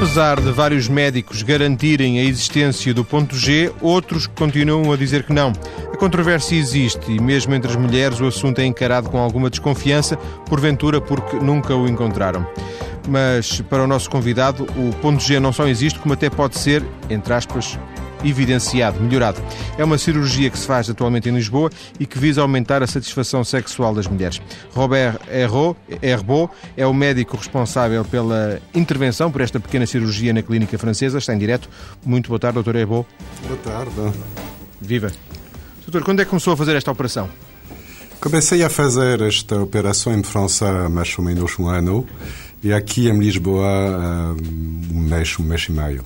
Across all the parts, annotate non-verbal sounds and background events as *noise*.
Apesar de vários médicos garantirem a existência do ponto G, outros continuam a dizer que não. A controvérsia existe e, mesmo entre as mulheres, o assunto é encarado com alguma desconfiança, porventura porque nunca o encontraram. Mas, para o nosso convidado, o ponto G não só existe, como até pode ser, entre aspas, evidenciado, melhorado. É uma cirurgia que se faz atualmente em Lisboa e que visa aumentar a satisfação sexual das mulheres. Robert Herbeau é o médico responsável pela intervenção por esta pequena cirurgia na clínica francesa. Está em direto. Muito boa tarde, doutor Herbeau. Boa tarde. Viva. Doutor, quando é que começou a fazer esta operação? Comecei a fazer esta operação em França há mais ou menos um ano e aqui em Lisboa um mês, um mês e meio.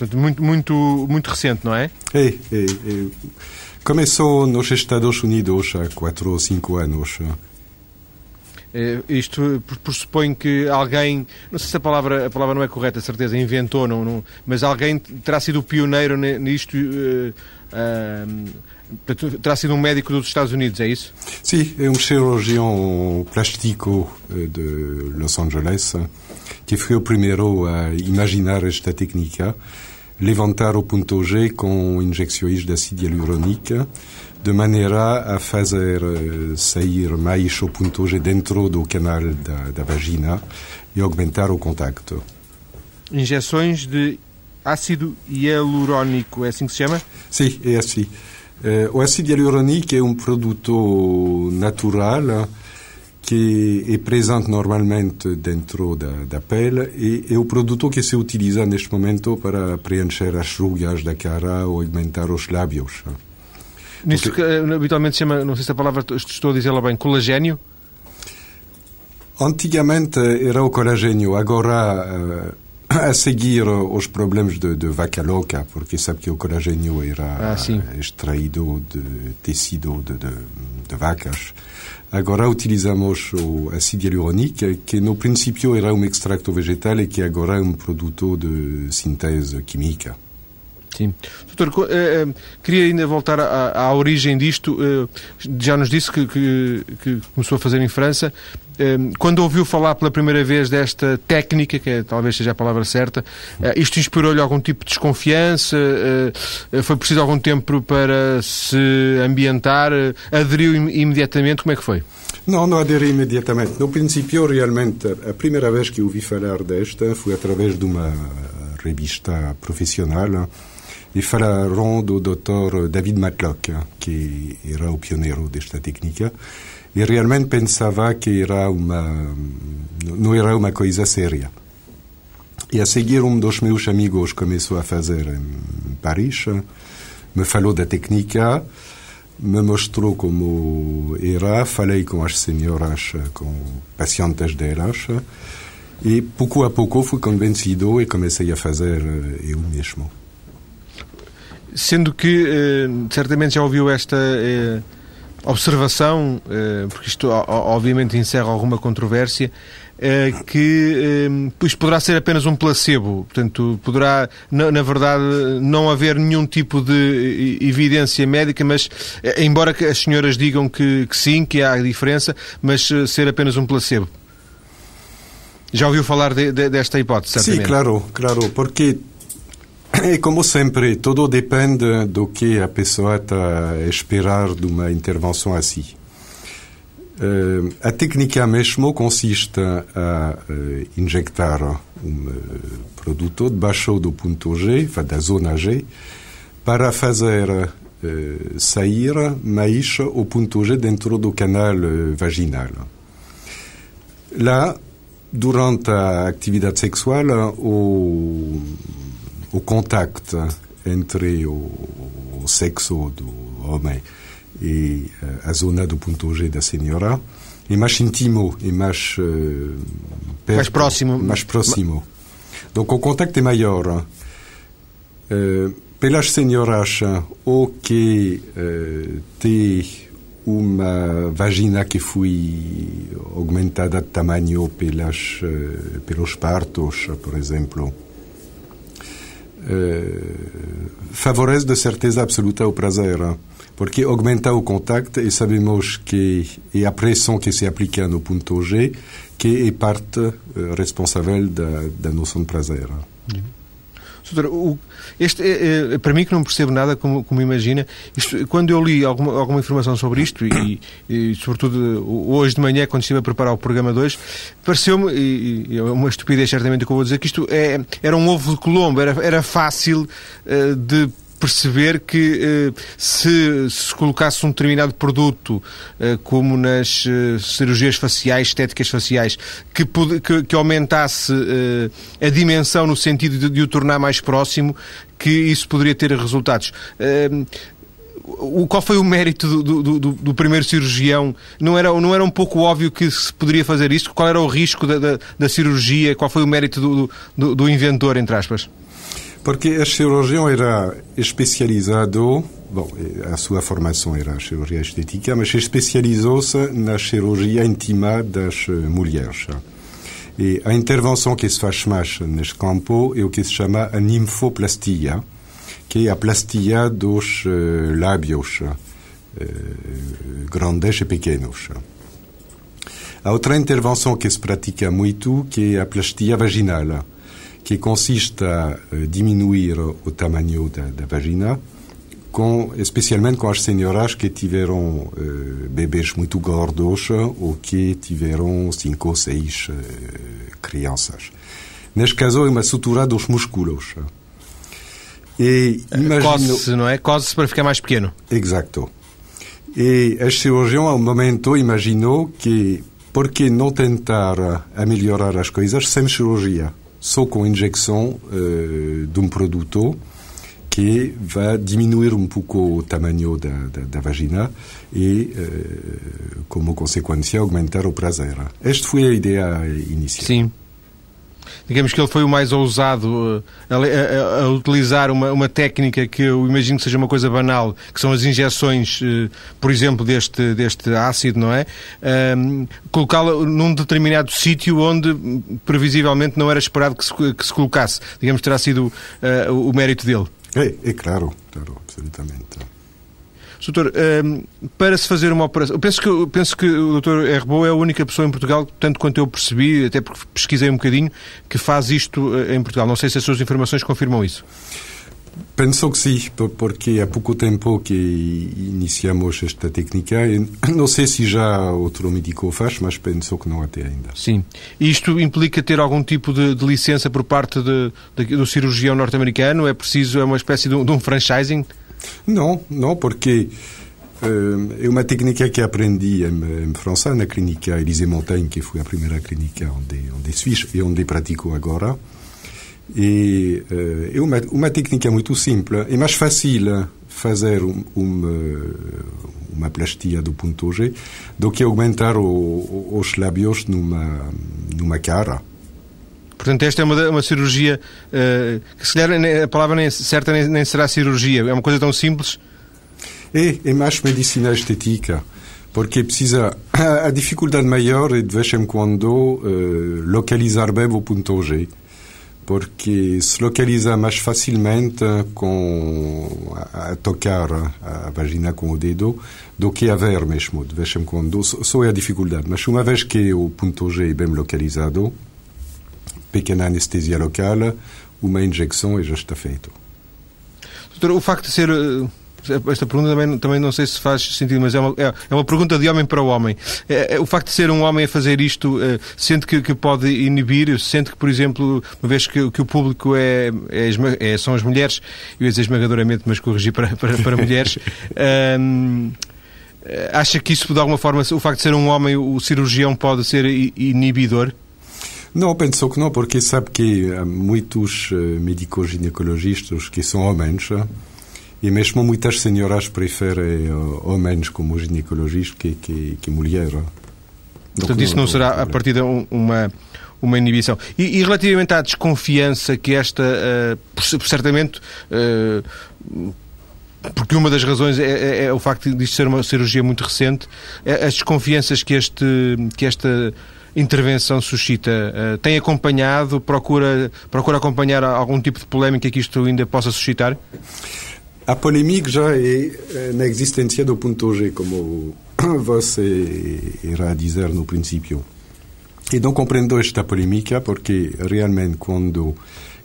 Portanto, muito, muito, muito recente, não é? É, é, é. Começou nos Estados Unidos há 4 ou 5 anos. É, isto pressupõe que alguém, não sei se a palavra, a palavra não é correta, certeza, inventou, não, não, mas alguém terá sido o pioneiro nisto, uh, uh, terá sido um médico dos Estados Unidos, é isso? Sim, é um cirurgião plástico de Los Angeles que foi o primeiro a imaginar esta técnica levantar o ponto G com injeções de ácido hialurônico, de maneira a fazer eh, sair mais o ponto G dentro do canal da, da vagina e aumentar o contacto. Injeções de ácido hialurônico, é assim que se chama? Sim, é assim. Uh, o ácido hialurônico é um produto natural que é presente normalmente dentro da, da pele e é o produto que se utiliza neste momento para preencher as rugas da cara ou aumentar os lábios. Nisso Porque... que eh, habitualmente se chama, não sei se a palavra estou a dizê-la bem, colagênio? Antigamente era o colagênio, agora uh, a seguir os problemas de, de, vaca louca, porque sabe que o colagênio era ah, extraído de tecido de, de, de vacas. Agora utilizamos o ácido hialurônico, que no princípio era um extracto vegetal e que agora é um produto de síntese química. Sim. Doutor, eh, eh, queria ainda voltar à, à origem disto. Eh, já nos disse que, que, que, começou a fazer em França. quando ouviu falar pela primeira vez desta técnica, que é, talvez seja a palavra certa, isto inspirou-lhe algum tipo de desconfiança? foi preciso algum tempo para se ambientar? aderiu imediatamente? Como é que foi? Não, não aderi imediatamente. No princípio, realmente, a primeira vez que ouvi falar desta foi através de uma revista profissional e falaram do Dr. David Matlock, que era o pioneiro desta técnica, e realmente pensava que era uma, não era uma coisa séria. E a seguir, um dos meus amigos começou a fazer em Paris, me falou da técnica, me mostrou como era, falei com as senhoras, com pacientes delas, e pouco a pouco fui convencido e comecei a fazer eu mesmo. Sendo que eh, certamente já ouviu esta eh, observação, eh, porque isto obviamente encerra alguma controvérsia, que isto poderá ser apenas um placebo, portanto, poderá, na, verdade, não haver nenhum tipo de evidência médica, mas, embora as senhoras digam que, que sim, que há diferença, mas ser apenas um placebo. Já ouviu falar de, de, desta hipótese, certamente? Sim, claro, claro, porque e como sempre, tudo depende do que a pessoa está a esperar de uma intervenção assim. Uh, a técnica mesmo consiste a uh, injectar um uh, produto debaixo do ponto G, da zona G, para fazer sair mais o ponto G dentro do canal vaginal. Lá, durante a atividade sexual, o o contacto entre o, o sexo do homem e eh, a zona do ponto G da senhora. É mais íntimo e mais uh, perto, mais próximo. mais próximo. Então o contacto é maior uh, pelas senhoras ou que uh, tem uma vagina que foi aumentada de tamanho pelas, pelos partos, por exemplo, favorece de certeza absoluta o prazer. porque aumenta o contacto e sabemos que é a pressão que se aplica no ponto G que é parte uh, responsável da, da noção de prazer. Uhum. Doutor, este, é, é, para mim que não percebo nada, como, como imagina, isto, quando eu li alguma, alguma informação sobre isto, e, e, sobretudo hoje de manhã, quando estive a preparar o programa 2, pareceu-me, e, é uma estupidez certamente que eu vou dizer, que isto é, era um ovo de Colombo, era, era fácil uh, de perceber que eh, se se colocasse um determinado produto, eh, como nas eh, cirurgias faciais, estéticas faciais, que, que, que aumentasse a dimensão no sentido de, de, o tornar mais próximo, que isso poderia ter resultados. O, qual foi o mérito do, do, do, do, primeiro cirurgião? Não era, não era um pouco óbvio que se poderia fazer isso? Qual era o risco da, da, da cirurgia? Qual foi o mérito do, do, do inventor, entre aspas? Porque a cirurgião era especializado, bom, a sua formação era cirurgia estética, mas especializou-se na cirurgia íntima das eh, mulheres. E a intervenção que se faz mais neste campo é o que se chama a ninfoplastia, que é a plastia dos uh, lábios uh, grandes e pequenos. A outra intervenção que se pratica muito, que é a plastia vaginal que consiste a eh, diminuir o tamanho da, da vagina, com, especialmente com as senhoras que tiveram uh, bebês muito gordos ou que tiveram cinco ou seis uh, crianças. Neste caso, é uma sutura dos músculos. E imagino... Cose-se, não é? Cose-se para ficar mais pequeno. Exato. E a cirurgião, ao momento, imaginou que por que não tentar melhorar as coisas sem cirurgia? Só com injeção uh, de um produto que vai diminuir um pouco o tamanho da, da, da vagina e, uh, como consequência, aumentar o prazer. Esta foi a ideia inicial. Sim digamos que ele foi o mais ousado eh, a, a, a utilizar uma, uma, técnica que eu imagino que seja uma coisa banal, que são as injeções, eh, por exemplo, deste, deste ácido, não é? Um, Colocá-la num determinado sítio onde previsivelmente não era esperado que se, que se colocasse. Digamos que terá sido uh, o mérito dele. É, é claro, claro, absolutamente. Doutor, ehm, para se fazer uma operação, eu penso que, penso que o doutor Herbo é a única pessoa em Portugal, tanto quanto eu percebi, até porque pesquisei um bocadinho, que faz isto eh, em Portugal. Não sei se as suas informações confirmam isso. Penso que sim, porque há pouco tempo que iniciamos esta técnica. *coughs* Não sei se já outro médico faz, mas penso que não até ainda. Sim. Isto implica ter algum tipo de, de licença por parte de, de, do cirurgião norte-americano? É preciso, é uma espécie de de um franchising? Não, não, porque uh, é uma técnica que aprendi em, em França, na clínica Élysée Montaigne, que foi a primeira clínica onde, onde fiz e onde pratico agora. E uh, é uma, uma técnica muito simples. É mais fácil fazer um, um, uma plastia do ponto G do que aumentar o, os lábios numa, numa cara. Portanto, esta é uma, uma cirurgia uh, que, se calhar, a palavra nem, certa nem, nem, será cirurgia. É uma coisa tão simples. É, é mais medicina estética. Porque precisa. A dificuldade maior é, de vez em quando, uh, localizar bem o ponto G. Porque se localiza mais facilmente com a, a tocar a vagina com o dedo do que a ver mesmo, de vez em quando. Só é a dificuldade. Mas uma vez que o ponto G é bem localizado, pequena anestesia local, uma injeção e já está feito. Doutor, o facto de ser. Eh, esta pergunta também, também não sei se faz sentido, mas é uma, é, é uma pergunta de homem para o homem. É, é, o facto de ser um homem a fazer isto, é, sente que, que, pode inibir, sente que, por exemplo, uma vez que, que o público é, é, é, são as mulheres, eu ia dizer esmagadoramente, mas corrigi para, para, para mulheres, *laughs* ehm, acha que isso, de alguma forma, o facto de ser um homem, o cirurgião pode ser inibidor? Não, penso que não, porque sabe que há muitos uh, médicos ginecologistas que são homens uh, e mesmo muitas senhoras preferem homens como ginecologistas que, que, que mulheres. Portanto, isso não será, a partir de uma, uma inibição. E, e, relativamente à desconfiança que esta, uh, certamente, uh, porque uma das razões é, é, é, o facto de isto ser uma cirurgia muito recente, é, as desconfianças que, este, que esta intervenção suscita? Uh, tem acompanhado, procura, procura acompanhar algum tipo de polémica que isto ainda possa suscitar? a polémica já é na existência do ponto G, como *coughs* você irá dizer no princípio. E então compreendo esta polémica porque realmente quando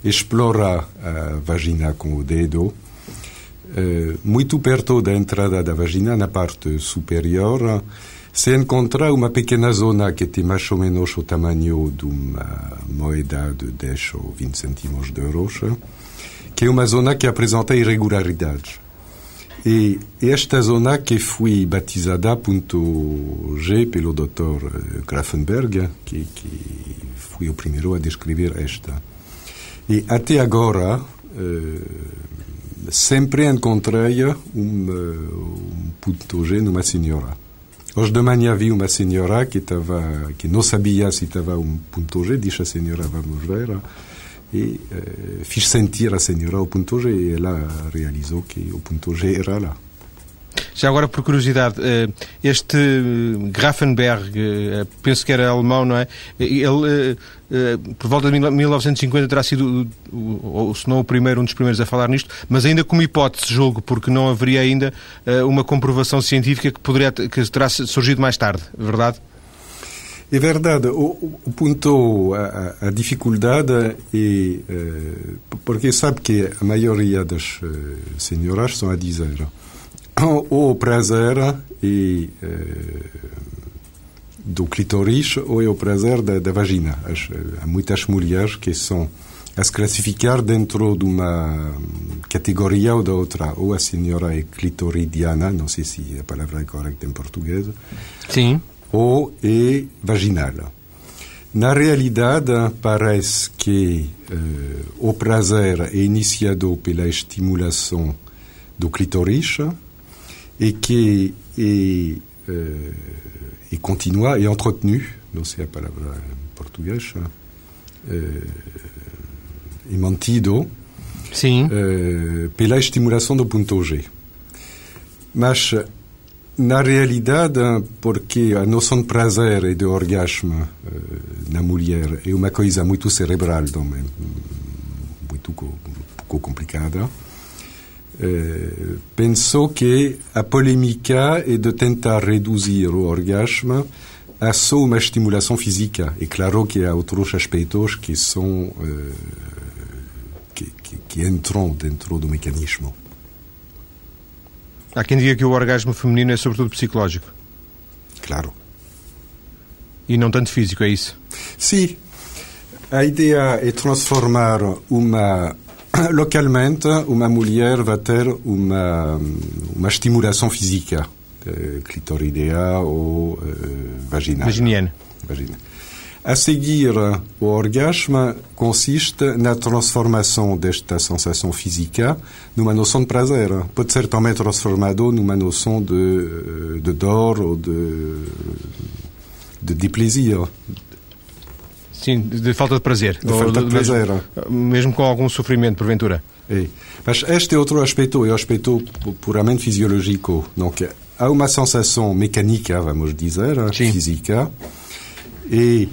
explora a vagina com o dedo, eh, muito perto da entrada da vagina, na parte superior, se encontra uma pequena zona que tem mais ou menos o tamanho de uma moeda de 10 ou 20 centimos de euros, que é uma zona que apresenta irregularidades. E esta zona que foi batizada ponto G pelo Dr. Grafenberg, que, que foi o primeiro a descrever esta. E até agora, eh, sempre encontrei um, um ponto G numa senhora. Hoje de manhã vi uma senhora que, estava, que não sabia se estava um ponto G, disse a senhora, vamos ver, e eh, fiz sentir a senhora o ponto G e ela realizou que o ponto G era lá. Já agora, por curiosidade, eh, este Grafenberg, eh, penso que era alemão, não é? Ele, por volta de 1950, terá sido, ou se não o primeiro, um dos primeiros a falar nisto, mas ainda como hipótese, julgo, porque não haveria ainda uma comprovação científica que, poderia, que terá surgido mais tarde, verdade? É verdade. O, o ponto, a, a, dificuldade é porque sabe que a maioria das senhoras são a dizer ou o prazer e, do clitóris ou é o prazer da, da vagina. As, há muitas mulheres que são a se classificar dentro de uma categoria ou da outra. Ou a senhora é clitoridiana, não sei se a palavra é correta em português. Sim. Ou é vaginal. Na realidade, parece que uh, o prazer é iniciado pela estimulação do clitóris et qui est, est, euh, est continua et entretenu, não sei a palavra em português, uh, e mantido Sim. Uh, pela estimulação do ponto G. Mas, na realidade, porque a noção de prazer e de orgasmo uh, na mulher é uma coisa muito cerebral também, muito pouco complicada, Eh, penso que a polémica é de tentar reduzir o orgasmo a só uma estimulação física. É claro que há outros aspectos que são uh, que, que, que, entram dentro do mecanismo. Há quem diga que o orgasmo feminino é sobretudo psicológico. Claro. E não tanto físico, é isso? Sim. A ideia é transformar uma *clears throat* localmente, uma mulher vai ter uma, uma estimulação física, eh, clitoridea ou eh, vaginal. Vaginiana. Vagina. A seguir, o orgasmo consiste na transformação desta sensação física numa noção de prazer. Pode ser também transformado numa noção de, de dor ou de, de déplaisir, Sim, de falta de prazer. De falta de prazer. Mesmo, mesmo com algum sofrimento, porventura. É. Mas este é outro aspecto, é o aspecto puramente fisiológico. Donc, há uma sensação mecânica, vamos dizer, Sim. física, e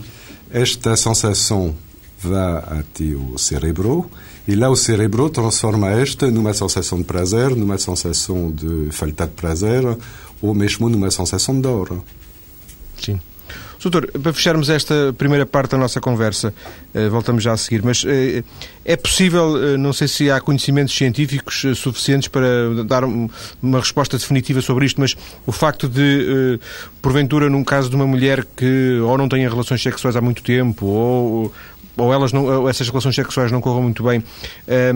esta sensação vai até o cérebro, e lá o cérebro transforma esta numa sensação de prazer, numa sensação de falta de prazer, ou mesmo numa sensação de dor. Sim. Doutor, para fecharmos esta primeira parte da nossa conversa, eh, voltamos já a seguir, mas eh, é possível, eh, não sei se há conhecimentos científicos suficientes para dar uma resposta definitiva sobre isto, mas o facto de, porventura, num caso de uma mulher que ou não tenha relações sexuais há muito tempo, ou ou elas não, ou essas relações sexuais não corram muito bem,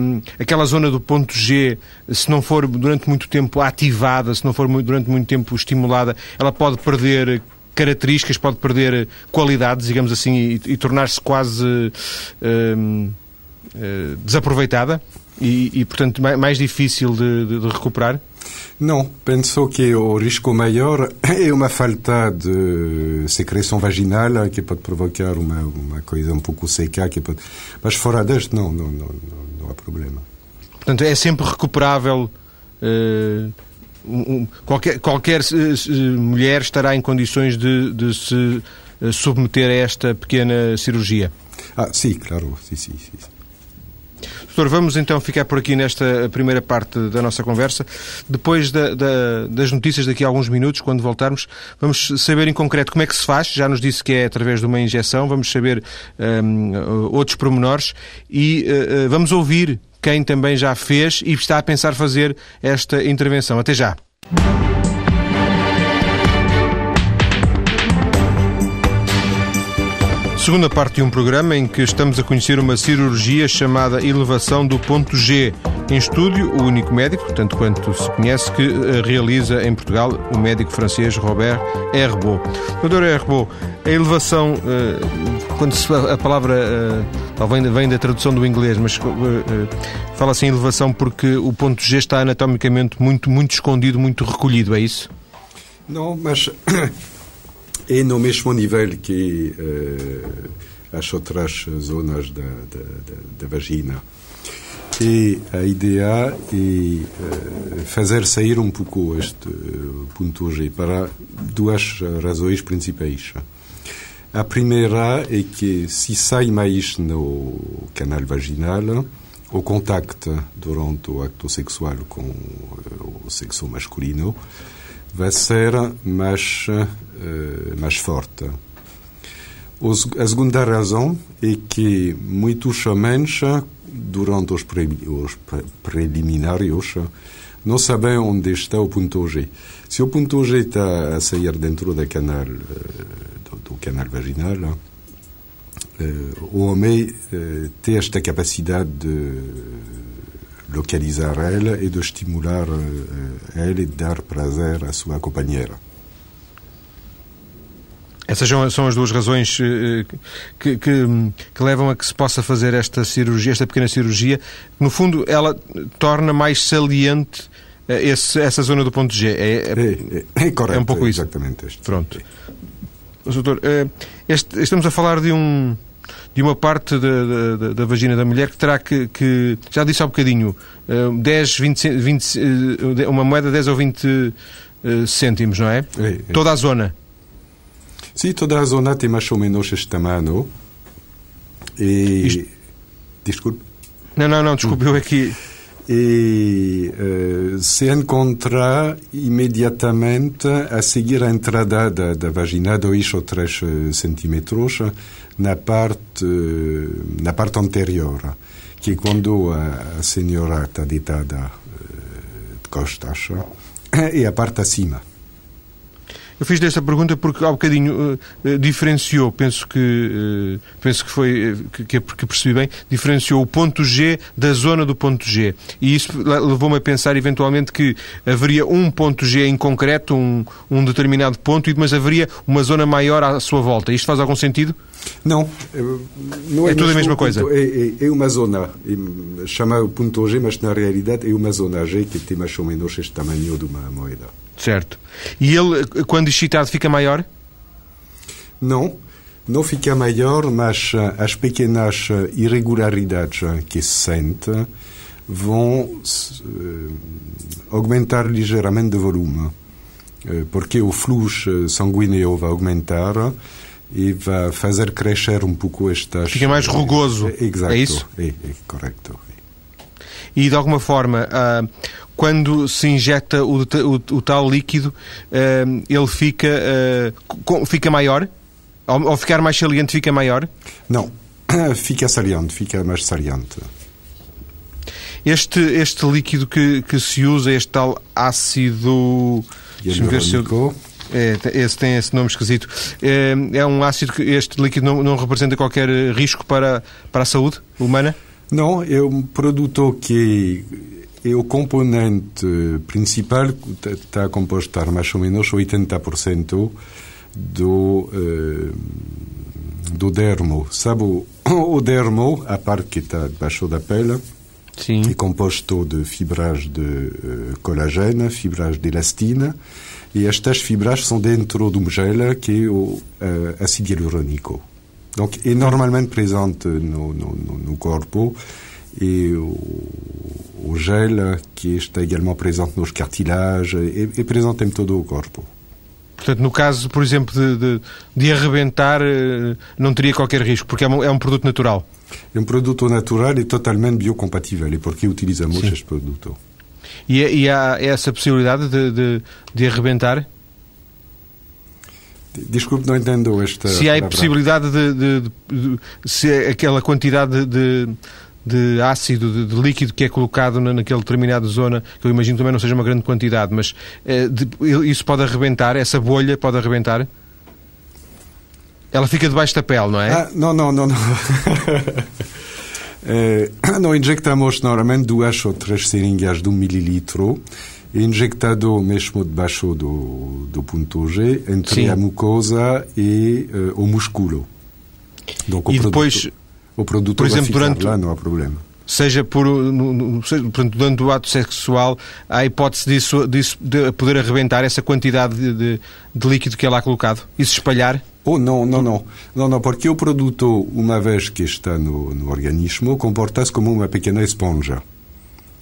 um, aquela zona do ponto G, se não for durante muito tempo ativada, se não for durante muito tempo estimulada, ela pode perder características, pode perder qualidades, digamos assim, e, e tornar-se quase uh, uh, desaproveitada e, e, portanto, mais, difícil de, de, de, recuperar? Não, penso que o risco maior *laughs* é uma falta de secreção vaginal que pode provocar uma, uma coisa um pouco seca, que pode... mas fora deste não, não, não, não, há problema. Portanto, é sempre recuperável uh, um, qualquer, qualquer uh, mulher estará em condições de, de se uh, submeter a esta pequena cirurgia? Ah, sim, claro, sim, sim, sim. Doutor, vamos então ficar por aqui nesta primeira parte da nossa conversa. Depois da, da, das notícias, daqui a alguns minutos, quando voltarmos, vamos saber em concreto como é que se faz. Já nos disse que é através de uma injeção, vamos saber um, outros pormenores e uh, vamos ouvir quem também já fez e está a pensar fazer esta intervenção. Até já. Segunda parte de um programa em que estamos a conhecer uma cirurgia chamada elevação do ponto G. Em estúdio, o único médico, tanto quanto se conhece, que eh, realiza em Portugal o médico francês Robert Herbeau. Doutor Herbeau, a elevação, eh, quando se, a palavra eh, vem, vem da tradução do inglês, mas fala-se em elevação porque o ponto G está anatomicamente muito, muito escondido, muito recolhido, é isso? Não, mas é no mesmo nível que uh, as outras zonas da, da, da, da, vagina. E a ideia é uh, fazer sair um pouco este ponto G para duas razões principais. A primeira é que se sai mais no canal vaginal, o contacto durante o acto sexual com o sexo masculino vai ser mais, mais forte. A segunda razão é que muitos homens, durante os, pre, os preliminares, não sabem onde está o ponto G. Se o ponto G está a sair dentro do canal, do, do canal vaginal, o homem tem esta capacidade de localizar ela e de estimular eh, ela e dar prazer à sua companheira. Essas são as duas razões eh, que, que, que, levam a que se possa fazer esta cirurgia, esta pequena cirurgia. No fundo, ela torna mais saliente eh, esse, essa zona do ponto G. É, é, é, é correto. É um pouco isso. Exatamente. Este. Pronto. Doutor, este, estamos a falar de um, de uma parte da, da, da vagina da mulher que terá que, que já disse há um bocadinho, 10, 20, 20, uma moeda de 10 ou 20 eh, cêntimos, não é? é, é. Toda a zona. Sim, toda a zona tem mais ou menos este tamanho. E... Isto... Desculpe. Não, não, não, desculpe, eu aqui... E uh, se encontra imediatamente a seguir a entrada da, da vagina, 2 ou 3 eh, centímetros, na parte, na parte anterior, que quando a, a senhora está deitada de costas, é a parte acima. Eu fiz desta pergunta porque há bocadinho uh, diferenciou, penso que, uh, penso que foi, que, que percebi bem, diferenciou o ponto G da zona do ponto G. E isso levou-me a pensar eventualmente que haveria um ponto G em concreto, um, um determinado ponto, mas haveria uma zona maior à sua volta. Isto faz algum sentido? Não, não é, é tudo a mesma coisa. É, é, é, uma zona, chama o ponto G, mas na realidade é uma zona G que tem mais ou menos este tamanho de uma moeda. Certo. E ele, quando excitado, fica maior? Não, não fica maior, mas eh, as pequenas eh, irregularidades que se sente vão aumentar ligeiramente de volume, porque o fluxo sanguíneo vai aumentar e vai fazer crescer um pouco estas... Fica mais rugoso, Exato, é isso? É, é correto. E, de alguma forma, uh, quando se injeta o, o, o tal líquido, uh, ele fica, uh, fica maior? Ao, ao, ficar mais saliente, fica maior? Não, *coughs* fica saliente, fica mais saliente. Este, este líquido que, que se usa, este tal ácido... Deixa-me ver se eu... É, esse tem esse nome esquisito. É, é um ácido que este líquido não, não, representa qualquer risco para, para a saúde humana? Não, é um produto que é o componente principal, está composto a mais ou menos 80% do, eh, do dermo. Sabe, o, *coughs* o dermo, a parte que está debaixo da pele, Sim. é composto de fibras de uh, colagênio, fibras de elastina, e estas fibras são dentro de um gel que é o uh, ácido hialurônico. Donc, é normalmente presente no, no, no corpo e o, o, gel que está également presente nos cartilages é, é presente em todo o corpo. Portanto, no caso, por exemplo, de, de, de arrebentar, eh, não teria qualquer risco, porque é um, é um, produto natural. É um produto natural e totalmente biocompatível, e por que utilizamos Sim. este produto. E, e, há essa possibilidade de, de, de arrebentar? Desculpe, não entendo esta. Se há a possibilidade de, de, de, Se aquela quantidade de, de ácido, de, líquido que é colocado na, naquela determinada zona, que eu imagino também não seja uma grande quantidade, mas eh, isso pode arrebentar, essa bolha pode arrebentar? Ela fica debaixo da pele, não é? Ah, não, não, não. não. *laughs* *coughs* não injectamos normalmente duas ou três seringas de um mililitro injectado mesmo debaixo do, do ponto G, entre Sim. a mucosa e uh, o músculo. Donc, e depois, o produto por exemplo, durante, lá, não há problema. Seja por, no, no, portanto, durante o ato sexual, há a hipótese disso, disso de poder arrebentar essa quantidade de, de, de líquido que é lá colocado e se espalhar? Oh, não, não, não. Não, não, porque o produto, uma vez que está no, no organismo, comporta-se como uma pequena esponja.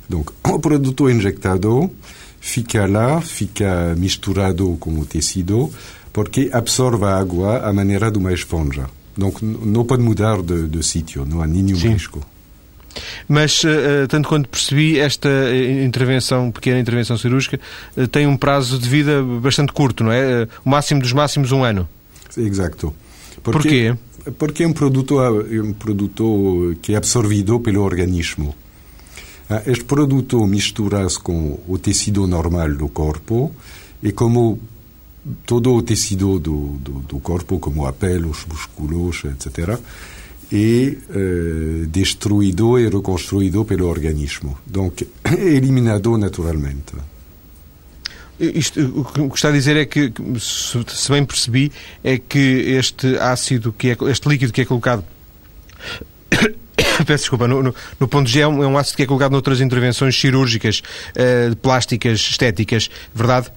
Donc, *coughs* o produto injectado fica lá, fica misturado com o tecido, porque absorve a água à maneira de uma esponja. Donc, não pode mudar de, de sítio, não há nenhum Sim. risco. Mas, uh, tanto quanto percebi, esta eh, intervenção, pequena intervenção cirúrgica, tem um prazo de vida bastante curto, não é? O máximo dos máximos, um ano. Exato. Porque, Porquê? Porque é um produto, um produto que é absorvido pelo organismo. Ah, este produto mistura-se com o tecido normal do corpo e como todo o tecido do, do, do corpo, como a pele, os músculos, etc., é uh, destruído e reconstruído pelo organismo. Donc, é *coughs* eliminado naturalmente. Isto, o que está a dizer é que, se bem percebi, é que este ácido, que é, este líquido que é colocado *coughs* peço desculpa, no, no, no, ponto G é um, é um, ácido que é colocado noutras intervenções cirúrgicas, uh, plásticas, estéticas, verdade?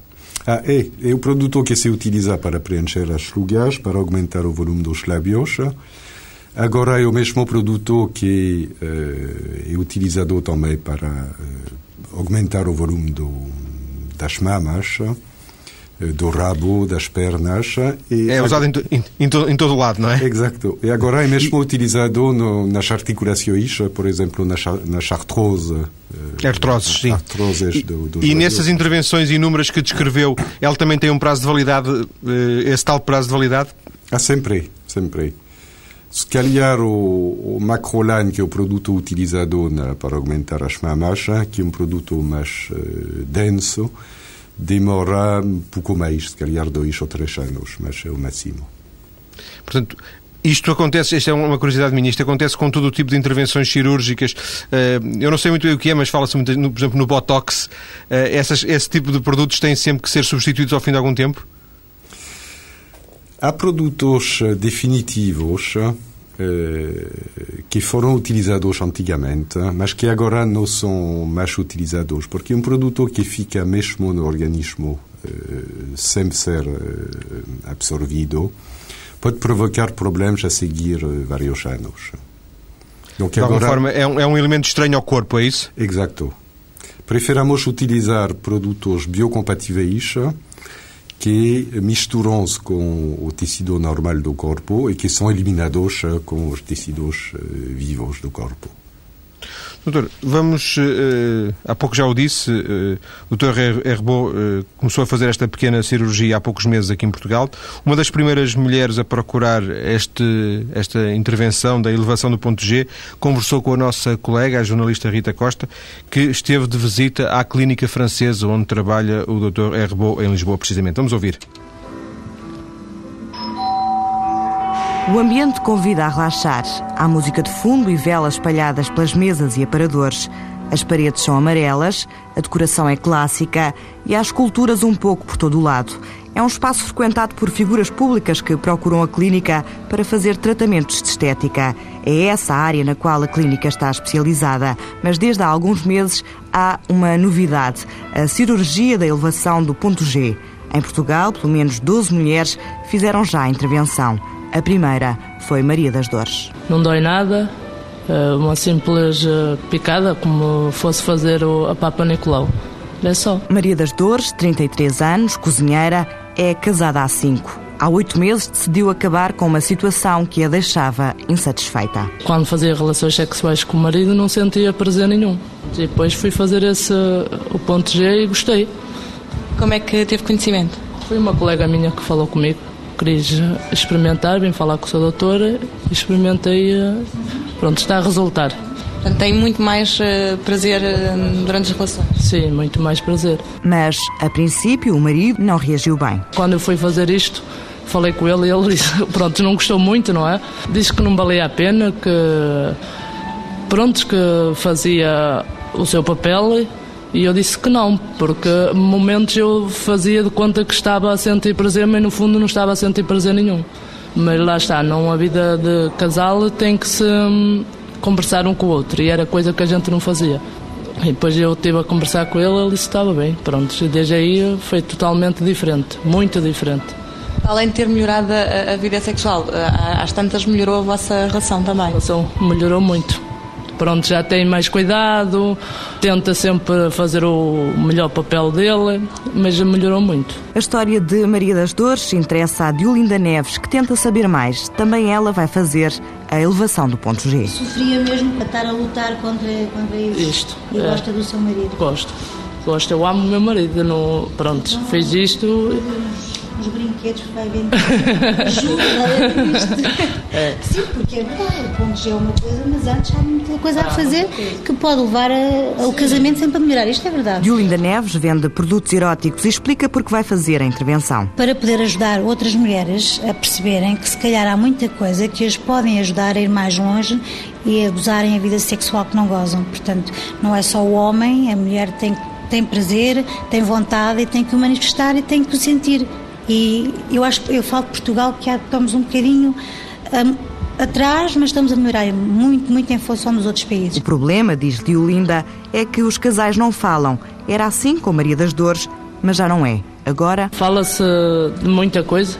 Ah, é, é o produto que se utiliza para preencher as rugas, para aumentar o volume dos lábios. Agora é o mesmo produto que uh, é utilizado também para uh, aumentar o volume do, das mamas do rabo, das pernas. E é usado em, em, em, todo, em todo lado, não é? Exato. E agora é mesmo e... utilizado no, nas articulações, por exemplo, nas, nas artrose. Eh, Artroses, sim. Artroses e, do, do e nessas intervenções inúmeras que descreveu, ela também tem um prazo de validade, eh, esse tal prazo de validade? Ah, sempre, sempre. Se calhar o, o Macroline, que é o produto utilizado na, para aumentar as mamas, que é um produto mais uh, denso, demora um pouco mais, se calhar dois ou três anos, mas é o máximo. Portanto, isto acontece, esta é uma curiosidade minha, isto acontece com todo o tipo de intervenções cirúrgicas. Eh, eu não sei muito bem o que é, mas fala-se muito, por exemplo, no Botox. Eh, essas, esse tipo de produtos têm sempre que ser substituídos ao fim de algum tempo? Há produtos definitivos eh, que foram utilizados antigamente, mas que agora não são mais utilizados, porque um produto que fica mesmo no organismo eh, sem ser eh, absorvido pode provocar problemas a seguir vários anos. Donc, de alguma forma, é um, é um elemento estranho ao corpo, é isso? Exato. Preferamos utilizar produtos biocompatíveis que misturam-se com o tecido normal do corpo e que são eliminados eh, com os tecidos eh, vivos do corpo. Doutor, vamos, uh, há pouco já o disse, uh, o doutor Herbeau uh, começou a fazer esta pequena cirurgia há poucos meses aqui em Portugal. Uma das primeiras mulheres a procurar este, esta intervenção da elevação do ponto G conversou com a nossa colega, a jornalista Rita Costa, que esteve de visita à clínica francesa onde trabalha o doutor Herbeau em Lisboa, precisamente. Vamos ouvir. O ambiente convida a relaxar. Há música de fundo e velas espalhadas pelas mesas e aparadores. As paredes são amarelas, a decoração é clássica e há esculturas um pouco por todo o lado. É um espaço frequentado por figuras públicas que procuram a clínica para fazer tratamentos de estética. É essa a área na qual a clínica está especializada, mas desde há alguns meses há uma novidade: a cirurgia da elevação do ponto G. Em Portugal, pelo menos 12 mulheres fizeram já a intervenção. A primeira foi Maria das Dores. Não dói nada, é uma simples eh, picada, como fosse fazer a Papa Nicolau. É só. Maria das Dores, 33 anos, cozinheira, é casada há cinco. Há oito meses decidiu acabar com uma situação que a deixava insatisfeita. Quando fazia relações sexuais com o marido não sentia prazer nenhum. E depois fui fazer esse, o ponto G e gostei. Como é que teve conhecimento? Foi uma colega minha que falou comigo. Quis experimentar, vim falar com a sua doutora, experimentei, pronto, está a resultar. Portanto, tem muito mais uh, prazer uh, durante as relações. Sim, muito mais prazer. Mas, a princípio, o marido não reagiu bem. Quando eu fui fazer isto, falei com ele e ele *laughs* disse, pronto, não gostou muito, não é? Disse que não valia a pena, que pronto, que fazia o seu papel e eu disse que não, porque momentos eu fazia de conta que estava a sentir prazer, mas no fundo não estava a sentir prazer nenhum. Mas lá está, não a vida de casal tem que se hum, conversar um com o outro e era coisa que a gente não fazia. E depois eu estive a conversar com ele, ele disse que estava bem. Pronto, e desde aí foi totalmente diferente, muito diferente. Além de ter melhorado a, a vida sexual, às tantas melhorou a vossa relação também? A relação melhorou muito. Pronto, já tem mais cuidado, tenta sempre fazer o melhor papel dele, mas já melhorou muito. A história de Maria das Dores interessa a Diolinda Neves, que tenta saber mais. Também ela vai fazer a elevação do ponto G. Sofria mesmo para estar a lutar contra, contra isso. Isto. E é. gosta do seu marido? Gosto. Gosto, eu amo o meu marido. No, pronto, então, fez isto os brinquedos que vai vender *laughs* ajuda a é. Sim, porque é verdade, o G é uma coisa, mas antes há muita coisa a ah, fazer que pode levar a, ao casamento sempre a melhorar. Isto é verdade. Diolinda Neves vende produtos eróticos e explica porque vai fazer a intervenção. Para poder ajudar outras mulheres a perceberem que se calhar há muita coisa que as podem ajudar a ir mais longe e a gozarem a vida sexual que não gozam. Portanto, não é só o homem, a mulher tem tem prazer, tem vontade e tem que o manifestar e tem que o sentir. E eu acho eu falo de Portugal que estamos um bocadinho um, atrás, mas estamos a melhorar muito, muito em função dos outros países. O problema, diz Diolinda, é que os casais não falam. Era assim com Maria das Dores, mas já não é. Agora. Fala-se de muita coisa,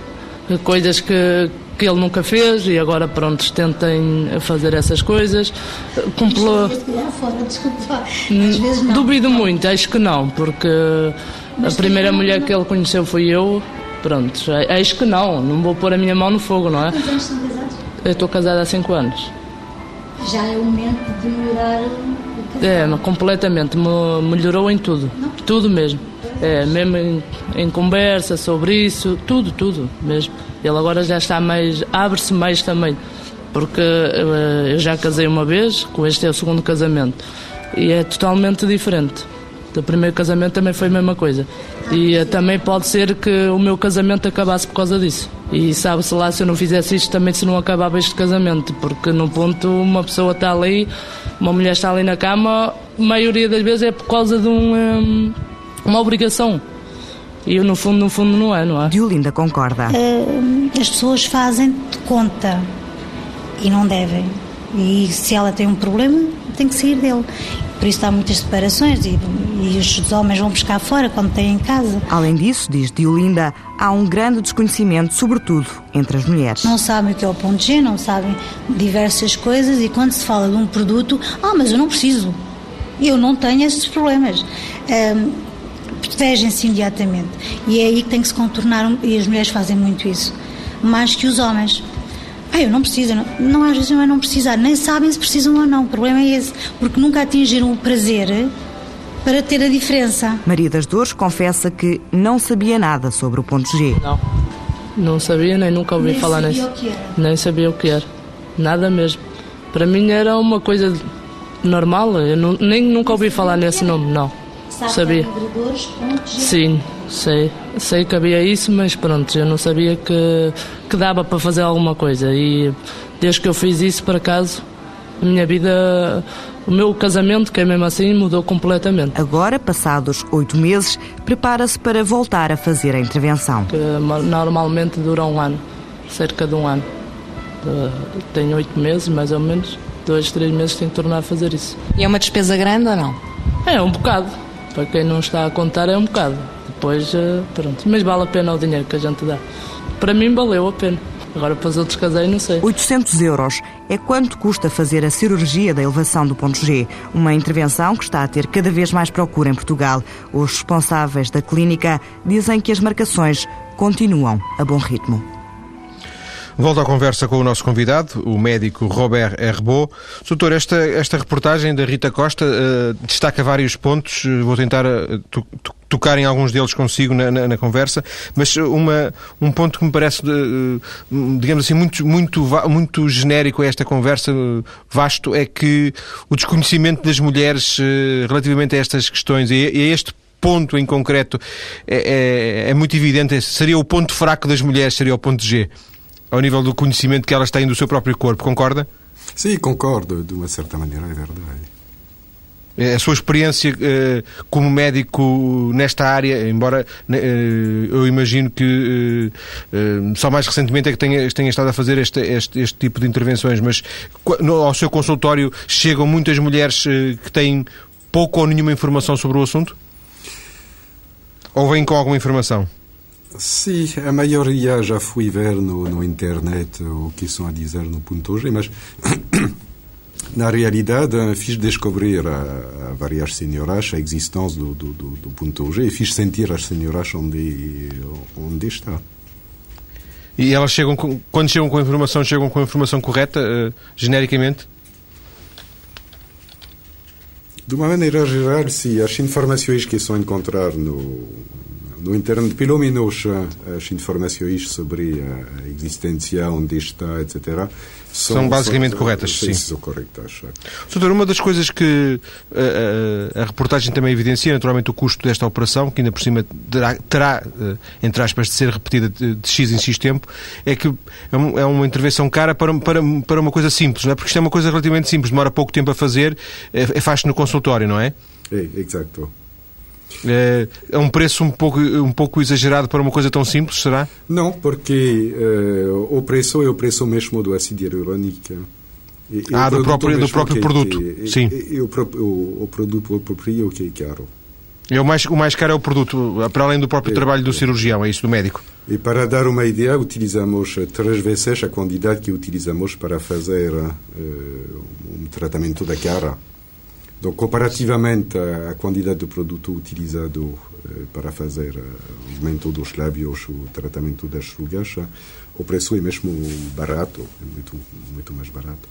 coisas que, que ele nunca fez e agora, pronto, tentem fazer essas coisas. *laughs* Às vezes não. Duvido muito, acho que não, porque a primeira mulher que ele conheceu foi eu Pronto, eis que não, não vou pôr a minha mão no fogo, não é? Quantos anos estão casados? Eu estou casada há 5 anos. Já é o momento de melhorar o casal? É, completamente, melhorou em tudo, não? tudo mesmo. É, mesmo em, em, conversa sobre isso, tudo, tudo mesmo. Ele agora já está mais, abre-se mais também, porque uh, eu já casei uma vez, com este é o segundo casamento, e é totalmente diferente. O primeiro casamento também foi a mesma coisa. E uh, também pode ser que o meu casamento acabasse por causa disso. E sabe-se lá se eu não fizesse isto também se não acabava este casamento, porque no ponto uma pessoa está ali, uma mulher está ali na cama, a maioria das vezes é por causa de um, um, uma obrigação. E no fundo, no fundo não é, não é? Diolinda concorda. Uh, as pessoas fazem de conta e não devem. E se ela tem um problema, tem que sair dele. Por isso há muitas separações e, e os homens vão buscar fora quando têm em casa. Além disso, diz Diolinda, há um grande desconhecimento, sobretudo entre as mulheres. Não sabem o que é o ponto G, não sabem diversas coisas e quando se fala de um produto, ah, mas eu não preciso, eu não tenho esses problemas. Um, protegem-se imediatamente. E é aí que tem que se contornar, e as mulheres fazem muito isso, mais que os homens. Ah, eu não preciso. Não, não às vezes não é não precisar, nem sabem se precisam ou não. O problema é esse, porque nunca atingiram o prazer para ter a diferença. Maria das Dores confessa que não sabia nada sobre o ponto G. Não, não sabia, nem nunca ouvi nem falar nisso. Nem sabia o que era. Nada mesmo. Para mim era uma coisa normal, eu não, nem nunca ouvi falar nesse nome, não. Sabe sabia. Sim, sei. Sei que havia isso, mas pronto, eu não sabia que, que dava para fazer alguma coisa. E desde que eu fiz isso, por acaso, a minha vida, o meu casamento, que é mesmo assim, mudou completamente. Agora, passados oito meses, prepara-se para voltar a fazer a intervenção. Que normalmente dura um ano, cerca de um ano. Tenho oito meses, mais ou menos. Dois, três meses tenho que tornar a fazer isso. E é uma despesa grande ou não? É, um bocado. Para quem não está a contar, é um bocado. Depois, eh, pronto. Mas vale a pena o dinheiro que a gente dá. Para mim, valeu a pena. Agora para os outros caseiros não sei. 800 euros é quanto custa fazer a cirurgia da elevação do ponto G, uma intervenção que está a ter cada vez mais procura em Portugal. Os responsáveis da clínica dizem que as marcações continuam a bom ritmo. Volto à conversa com o nosso convidado, o médico Robert Herbeau. Doutor, esta, esta reportagem da Rita Costa uh, destaca vários pontos, vou tentar uh, tocar em alguns deles consigo na, na, na, conversa, mas uma, um ponto que me parece, digamos assim, muito, muito, muito genérico a esta conversa, vasto, é que o desconhecimento das mulheres relativamente a estas questões e a este ponto em concreto é, é, é muito evidente, seria o ponto fraco das mulheres, seria o ponto G ao nível do conhecimento que elas têm do seu próprio corpo, concorda? Sim, concordo, de uma certa maneira, é verdade. É, a sua experiência uh, como médico nesta área, embora uh, eu imagino que uh, só mais recentemente é que tenha, tenha estado a fazer este, este, este, tipo de intervenções, mas ao seu consultório chegam muitas mulheres que têm pouco ou nenhuma informação sobre o assunto? Ou vêm com alguma informação? Sim, a maioria já fui ver no, no internet o que estão a dizer no ponto G, mas *coughs* na realidade fiz descobrir a, a várias senhoras a existência do, do, do, do ponto G e fiz sentir as senhoras onde, onde está. E elas chegam, com, quando chegam com a informação, chegam com a informação correta, uh, genericamente? De uma maneira geral, sim. As informações que são encontrar no, no internet, pelo menos as informações sobre a existência, onde está, etc., são, são basicamente são, corretas. Sim, são corretas. Doutor, uma das coisas que a, eh, a, eh, a, reportagem também evidencia, naturalmente, o custo desta operação, que ainda por cima terá, terá eh, entre aspas, de ser repetida de, de, X em X tempo, é que é, é uma intervenção cara para, para, para uma coisa simples, não é? Porque isto é uma coisa relativamente simples, demora pouco tempo a fazer, é, é faz no consultório, não é? É, exato. É, é um preço um pouco, um pouco exagerado para uma coisa tão simples, será? Não, porque uh, o preço é o preço mesmo do ácido hialurônico. E, ah, do próprio, do próprio que, produto. Que, Sim. E, e o, o, o, produto próprio que é caro. É o, mais, o mais caro é o produto, para além do próprio é, trabalho do é. cirurgião, é isso, do médico. E para dar uma ideia, utilizamos três vezes a quantidade que utilizamos para fazer uh, um tratamento da cara. Então, comparativamente à quantidade de produto utilizado eh, para fazer eh, o aumento dos lábios, o tratamento das rugas, o preço é mesmo barato, é muito, muito mais barato.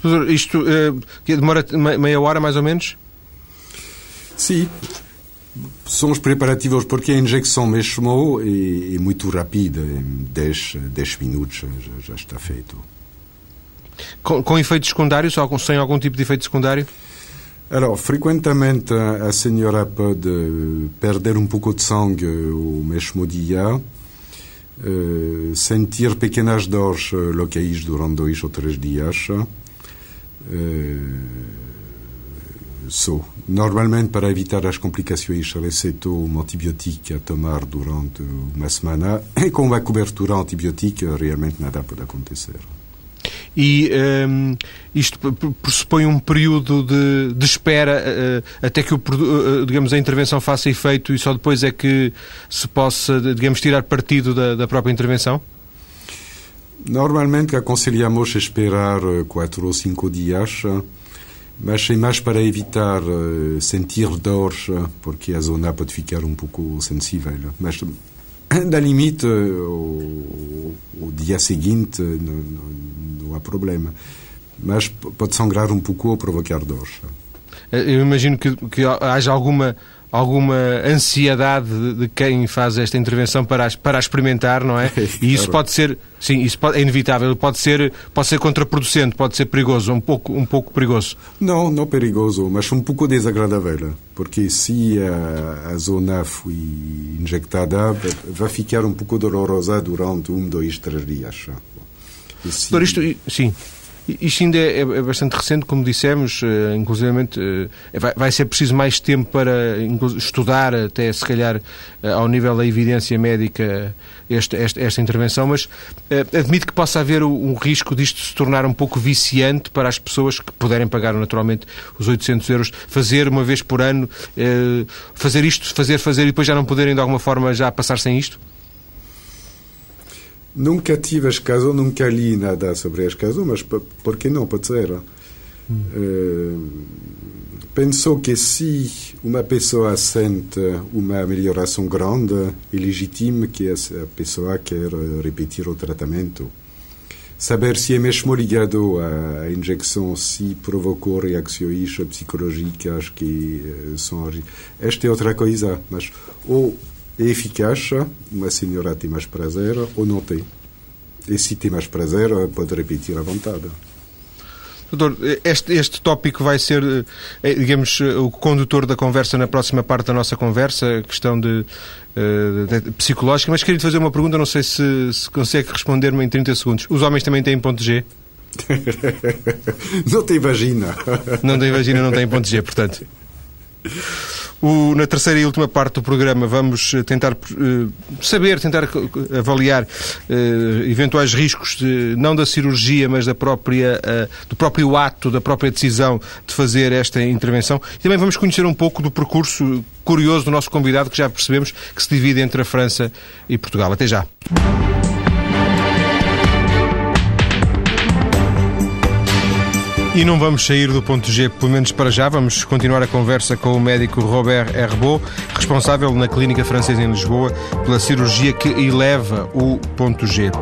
Doutor, isto eh, demora meia hora mais ou menos? Sim. São os preparativos, porque a injeção mesmo é, é muito rápida, em 10, 10 minutos já, já está feito. Com, com efeitos secundários sem algum tipo de efeito secundário? Alors, frequentemente a senhora pode perder um pouco de sangue o mesmo dia, uh, sentir pequenas dores locais durante dois ou três dias. Uh, so, normalmente, para evitar as complicações, receito um antibiótico a tomar durante uma semana. E com uma cobertura antibiótica realmente nada pode acontecer e um, isto pressupõe um período de, de espera uh, até que o, uh, digamos, a intervenção faça efeito e só depois é que se possa, digamos, tirar partido da, da própria intervenção? Normalmente aconselhamos esperar quatro ou cinco dias, mas é mais para evitar sentir dores, porque a zona pode ficar um pouco sensível. Mas *coughs* da limite, o, o dia seguinte não, não, não, há problema. Mas pode sangrar um pouco ou provocar dores. Eu imagino que, que haja alguma alguma ansiedade de, quem faz esta intervenção para, para experimentar, não é? *laughs* E isso pode ser, sim, isso pode, é inevitável, pode ser, pode ser contraproducente, pode ser perigoso, um pouco, um pouco perigoso. Não, não perigoso, mas um pouco desagradável, porque se a, a zona foi injectada, vai ficar um pouco dolorosa durante um, dois, três dias. Se... Por isto, sim. Isto ainda é, é, bastante recente, como dissemos, uh, inclusivamente uh, vai, vai, ser preciso mais tempo para estudar, até se calhar uh, ao nível da evidência médica, esta, esta, esta intervenção, mas admito que possa haver um risco disto se tornar um pouco viciante para as pessoas que puderem pagar naturalmente os 800 euros, fazer uma vez por ano, fazer isto, fazer, fazer e depois já não poderem de alguma forma já passar sem isto? Nunca tive as casos, nunca li nada sobre as mas por que não? Pode ser. Hum. Uh, penso que se uma pessoa sente uma melhoração grande, é legítimo que a pessoa quer repetir o tratamento. Saber se é mesmo ligado à injeção, se provocou reações psicológicas que eh, são. Esta é outra coisa, mas ou é eficaz, uma senhora tem mais prazer ou não tem. E se tem mais prazer, pode repetir à vontade. Doutor, este, este tópico vai ser, eh, digamos, o condutor da conversa na próxima parte da nossa conversa, a questão de, eh, de, de psicológica, mas queria-lhe fazer uma pergunta, não sei se, se consegue responder-me em 30 segundos. Os homens também têm ponto G? *laughs* não tem vagina. Não tem vagina, não tem ponto G, portanto. O, na terceira e última parte do programa vamos eh, tentar uh, saber, tentar avaliar uh, eventuais riscos, de, não da cirurgia, mas da própria, uh, do próprio ato, da própria decisão de fazer esta intervenção. E também vamos conhecer um pouco do percurso curioso do nosso convidado, que já percebemos que se divide entre a França e Portugal. Até já. E não vamos sair do ponto G, pelo menos para já. Vamos continuar a conversa com o médico Robert Herbeau, responsável na Clínica Francesa em Lisboa pela cirurgia que eleva o ponto G.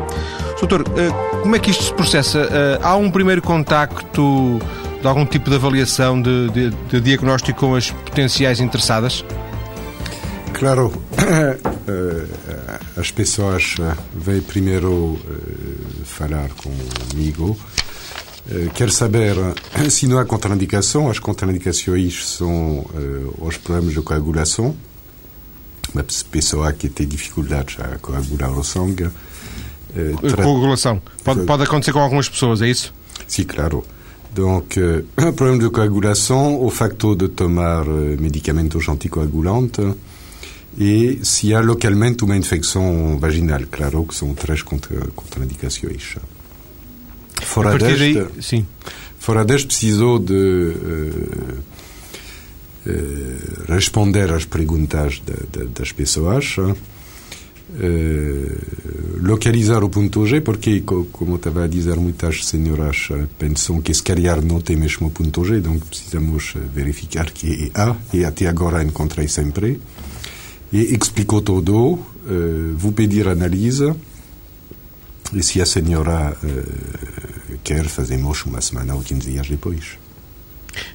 Doutor, eh, como é que isto se processa? Eh, há um primeiro contacto de algum tipo de avaliação de, de, de diagnóstico com as potenciais interessadas? Claro, *coughs* eh, as pessoas vêm primeiro falar comigo eh, quer saber se não há contraindicação. As contraindicações são uh, os problemas de coagulação. Uma pessoa que tem dificuldades a coagular o sangue. Uh, Coagulação. Pode, pode acontecer com algumas pessoas, é isso? Sim, claro. Donc, *coughs* uh, problème de coagulação, o facto de tomar uh, medicamentos anticoagulantes e se há localmente uma infecção vaginal, claro que são três contra, contraindicações. Fora deste, daí, sim. fora deste precisou de uh, uh, responder às perguntas de, de, das pessoas, uh, localizar o ponto G, porque, como estava a dizer, muitas senhoras pensam que se calhar não tem mesmo o ponto G, então precisamos verificar que há, e até agora encontrei sempre. E explicou tudo, vou pedir análise, e se a senhora quer, fazemos uma semana ou 15 dias depois.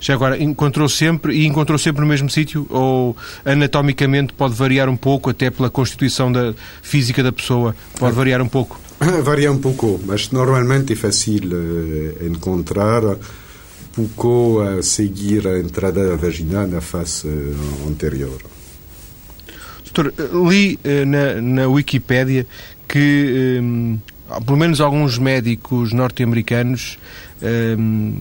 Já agora, encontrou sempre e encontrou sempre no mesmo sítio ou anatomicamente pode variar um pouco, até pela constituição da física da pessoa, pode variar um pouco? *coughs* Varia um pouco, mas normalmente é fácil uh, encontrar pouco a seguir a entrada vaginal na face uh, anterior. Doutor, li uh, na, na Wikipédia que um, pelo menos alguns médicos norte-americanos um,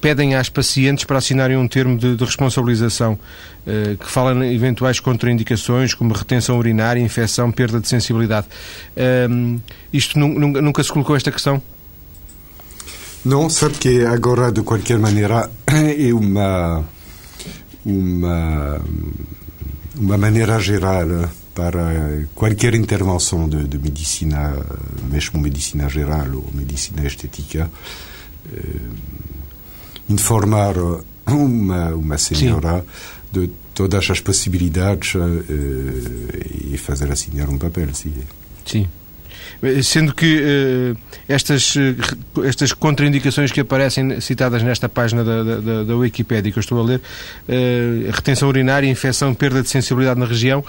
pedem às pacientes para assinarem um termo de, de responsabilização uh, que fala em eventuais contraindicações como retenção urinária, infecção, perda de sensibilidade. Um, isto nunca, nunca se colocou esta questão? Não, sabe que agora, de qualquer maneira, *coughs* é uma, uma, uma maneira geral para qualquer intervenção de, de medicina, mesmo medicina geral ou medicina estética, eh, informar uma, uma senhora sim. de todas as possibilidades e fazer assinar um papel, sim. Sim. Sendo que uh, estas, uh, estas contraindicações que aparecem citadas nesta página da, da, da Wikipédia que eu estou a ler, retenção urinária, infecção, perda de sensibilidade na região,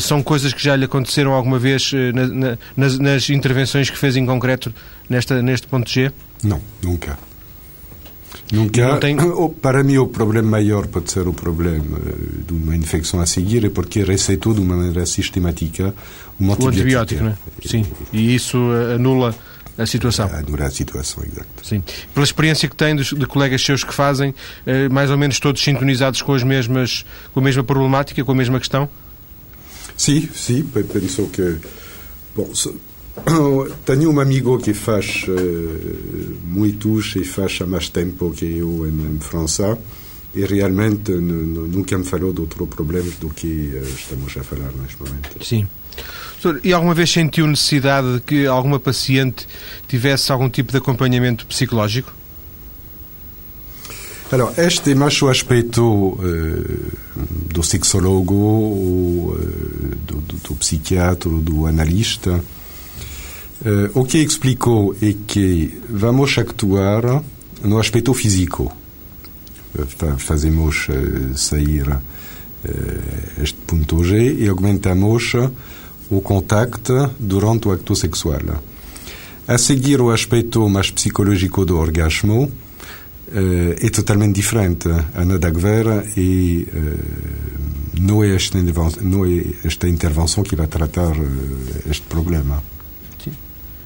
são coisas que já lhe aconteceram alguma vez na, na, nas, nas intervenções que fez em concreto nesta, neste ponto G? Não, nunca. Nunca, tem... *coughs* Para mim, o problema maior pode ser o problema de uma infecção a seguir, é porque receitou de uma maneira sistemática um antibiótico. O antibiótico, né? Sim. E isso anula a situação. Anula a situação, exato. Sim. Pela experiência que tem de, de colegas seus que fazem, eh, mais ou menos todos sintonizados com as mesmas, com a mesma problemática, com a mesma questão? Sim, sim. Penso que. Bom, *coughs* tenho um amigo que faz uh, muitos e faz há mais tempo que eu em, em França e realmente nunca me falou de outros problemas do que uh, estamos a falar neste momento. Sim. Doutor, e alguma vez sentiu necessidade de que alguma paciente tivesse algum tipo de acompanhamento psicológico? Alors, este é mais o aspecto uh, do sexólogo, ou, uh, do, do, do, psiquiatra, do analista. Uh, o que explicou é que vamos actuar no aspecto físico. Fazemos sair este ponto G e aumentamos o contacto durante o acto sexual. A seguir, o aspecto mais psicológico do orgasmo é totalmente diferente. A nada a ver e não, é esta intervenção que vai tratar este problema.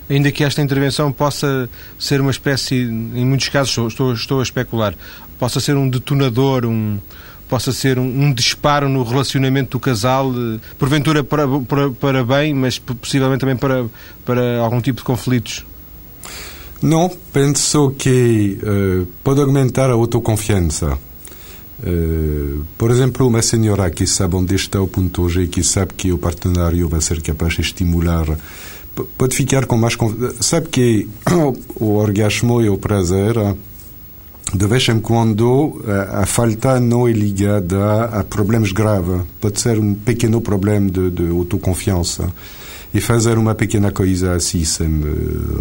Ainda que esta intervenção possa ser uma espécie, em muitos casos estou, estou a especular, possa ser um detonador, um, possa ser um, um, disparo no relacionamento do casal, porventura para, para, para bem, mas possivelmente também para, para algum tipo de conflitos? Não, penso que uh, pode aumentar a autoconfiança. Uh, por exemplo, uma senhora que sabe onde está o ponto G, que sabe que o partenário vai ser capaz de estimular, pode ficar com mais confiança. Sabe que *coughs* o orgasmo e o prazer, de vez em quando, a falta não é ligada a problemas graves. Pode ser um pequeno problema de, de autoconfiança e fazer uma pequena coisa assim sem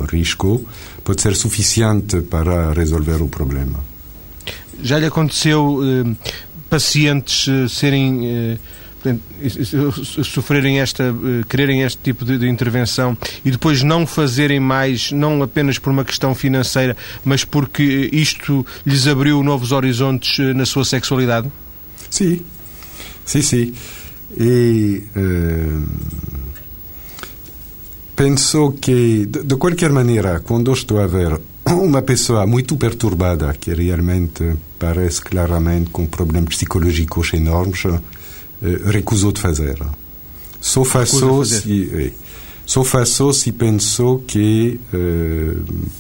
risco pode ser suficiente para resolver o problema. Já lhe aconteceu eh, pacientes eh, serem eh, sofrerem esta, eh, quererem este tipo de, de, intervenção e depois não fazerem mais, não apenas por uma questão financeira, mas porque isto lhes abriu novos horizontes eh, na sua sexualidade? Sim, sim, sim. E uh, penso que, de, de qualquer maneira, quando estou a ver uma pessoa muito perturbada, que realmente parece claramente com problemas psicológicos enormes, eh, recusou de fazer. Só faço se, eh, só faço se que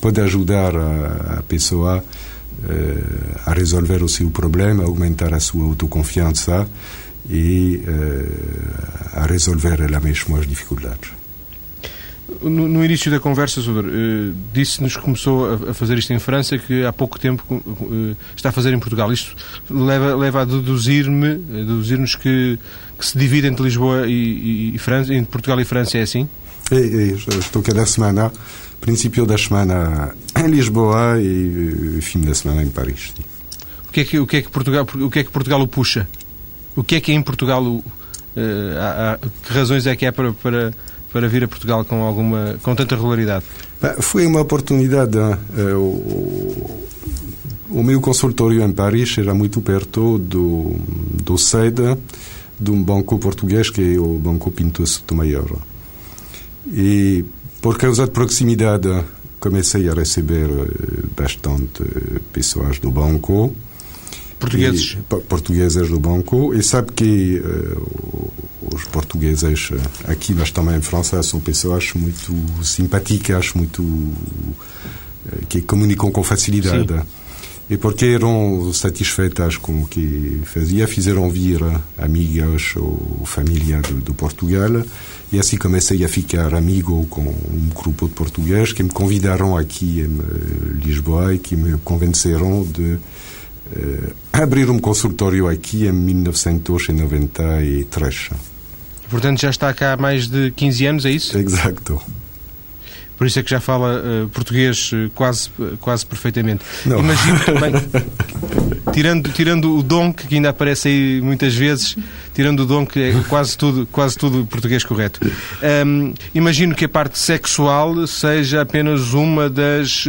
pode ajudar a, a pessoa uh, a resolver o seu problema, a aumentar a sua autoconfiança e uh, a resolver ela mesma as dificuldades. No, no, início da conversa, Sudor, uh, disse-nos que começou a, a, fazer isto em França, que há pouco tempo uh, está a fazer em Portugal. Isto leva, leva a deduzir-me, a deduzir-nos que, que, se divide entre Lisboa e, e, e, França, entre Portugal e França, é assim? É, é, estou cada semana, princípio da semana em Lisboa e fim da semana em Paris. O que é que, o que, é que, Portugal, o, que é que Portugal o puxa? O que é que é em Portugal, o, uh, há, há, que razões é que é para, para para vir a Portugal com alguma com tanta regularidade? Foi uma oportunidade. Eh, o, meu consultório em Paris era muito perto do, do sede de um banco português que é o Banco Pinto Sotomayor. E por causa de proximidade comecei a receber eh, bastante pessoas do banco. Portugueses? E, portugueses do banco. E sabe que uh, os portugueses aqui, mas também em França, são pessoas muito simpáticas, muito eh, que comunicam com facilidade. Sim. E porque eram satisfeitas com o que fazia, fizeram vir amigas ou família de, de Portugal e assim comecei a ficar amigo com um grupo de portugueses que me convidaram aqui em eh, Lisboa e que me convenceram de uh, abrir um consultório aqui em 1993. Portanto, já está cá há mais de 15 anos, é isso? Exato. Por isso é que já fala uh, português uh, quase, uh, quase perfeitamente. Não. Imagino também, *laughs* tirando, tirando o dom que ainda aparece aí muitas vezes, tirando o dom que é quase tudo, quase tudo português correto. Um, imagino que a parte sexual seja apenas uma das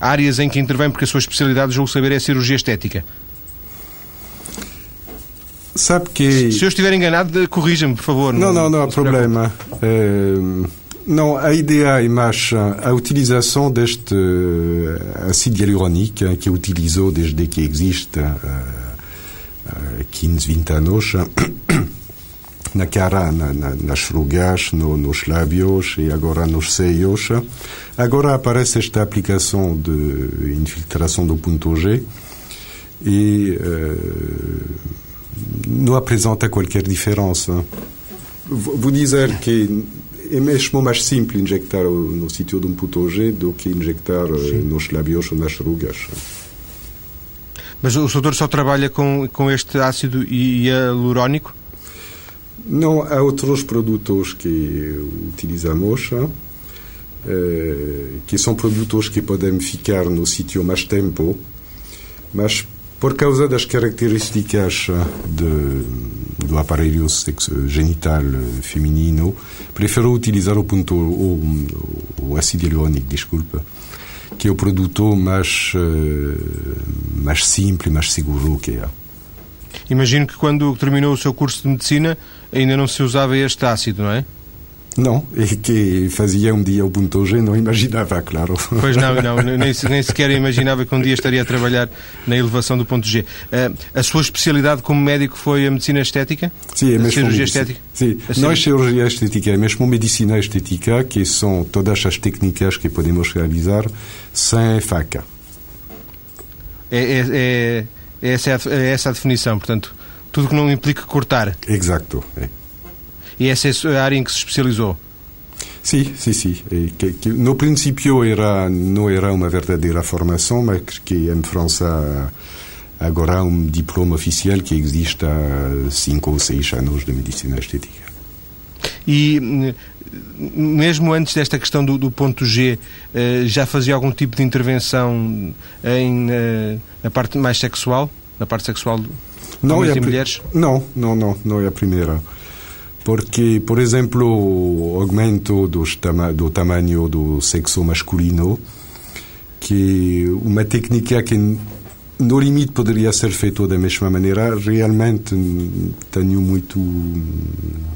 áreas em que intervém, porque a sua especialidade, julgo saber, é a cirurgia estética. Sabe que... Se eu estiver enganado, corrija-me, por favor. Não, não, não, não há problema. É, não, a ideia é mais a utilização deste ácido hialurônico que utilizou desde que existe há 15, 20 anos na cara, na, na, nas rugas, no, nos lábios e agora nos seios. Agora aparece esta aplicação de infiltração do ponto G e... não apresenta qualquer diferença. Vou dizer que é mesmo mais simples injectar no sítio de um ponto G do que injectar Sim. nos lábios ou nas rugas. Mas o doutor só trabalha com, com este ácido hialurónico? Não, há outros produtos que utilizamos, eh, que são produtos que podem ficar no sítio mais tempo, mas por causa das características de, do aparelho sexo, genital feminino, prefiro utilizar o, ponto, o, o ácido hialurônico, desculpa que é o produto mais, eh, mais simples, mais seguro que é. Imagino que quando terminou o seu curso de medicina ainda não se usava este ácido, não é? Não, e que fazia um dia o ponto G, não imaginava, claro. Pois não, não *laughs* nem, nem sequer imaginava que um dia estaria a trabalhar na elevação do ponto G. Uh, a sua especialidade como médico foi a medicina estética? Sim, é a mesmo. cirurgia estética? Sim, não é cirurgia estética, é mesmo medicina estética, que são todas as técnicas que podemos realizar sem faca. É, é, é, é essa, é essa a definição, portanto, tudo que não implique cortar. Exato. É. E essa é a área em que se especializou? Sim, sim, sim. No princípio era, não era uma verdadeira formação, mas que em França agora há um diploma oficial que existe há cinco ou seis anos de medicina estética. E mesmo antes desta questão do, do ponto G, eh, já fazia algum tipo de intervenção em, eh, na parte mais sexual? Na parte sexual de não é mulheres? Não, não, não, não é a primeira porque, por exemplo, o aumento tama do tamanho do sexo masculino, que uma técnica que no limite poderia ser feita da mesma maneira, realmente tenho muito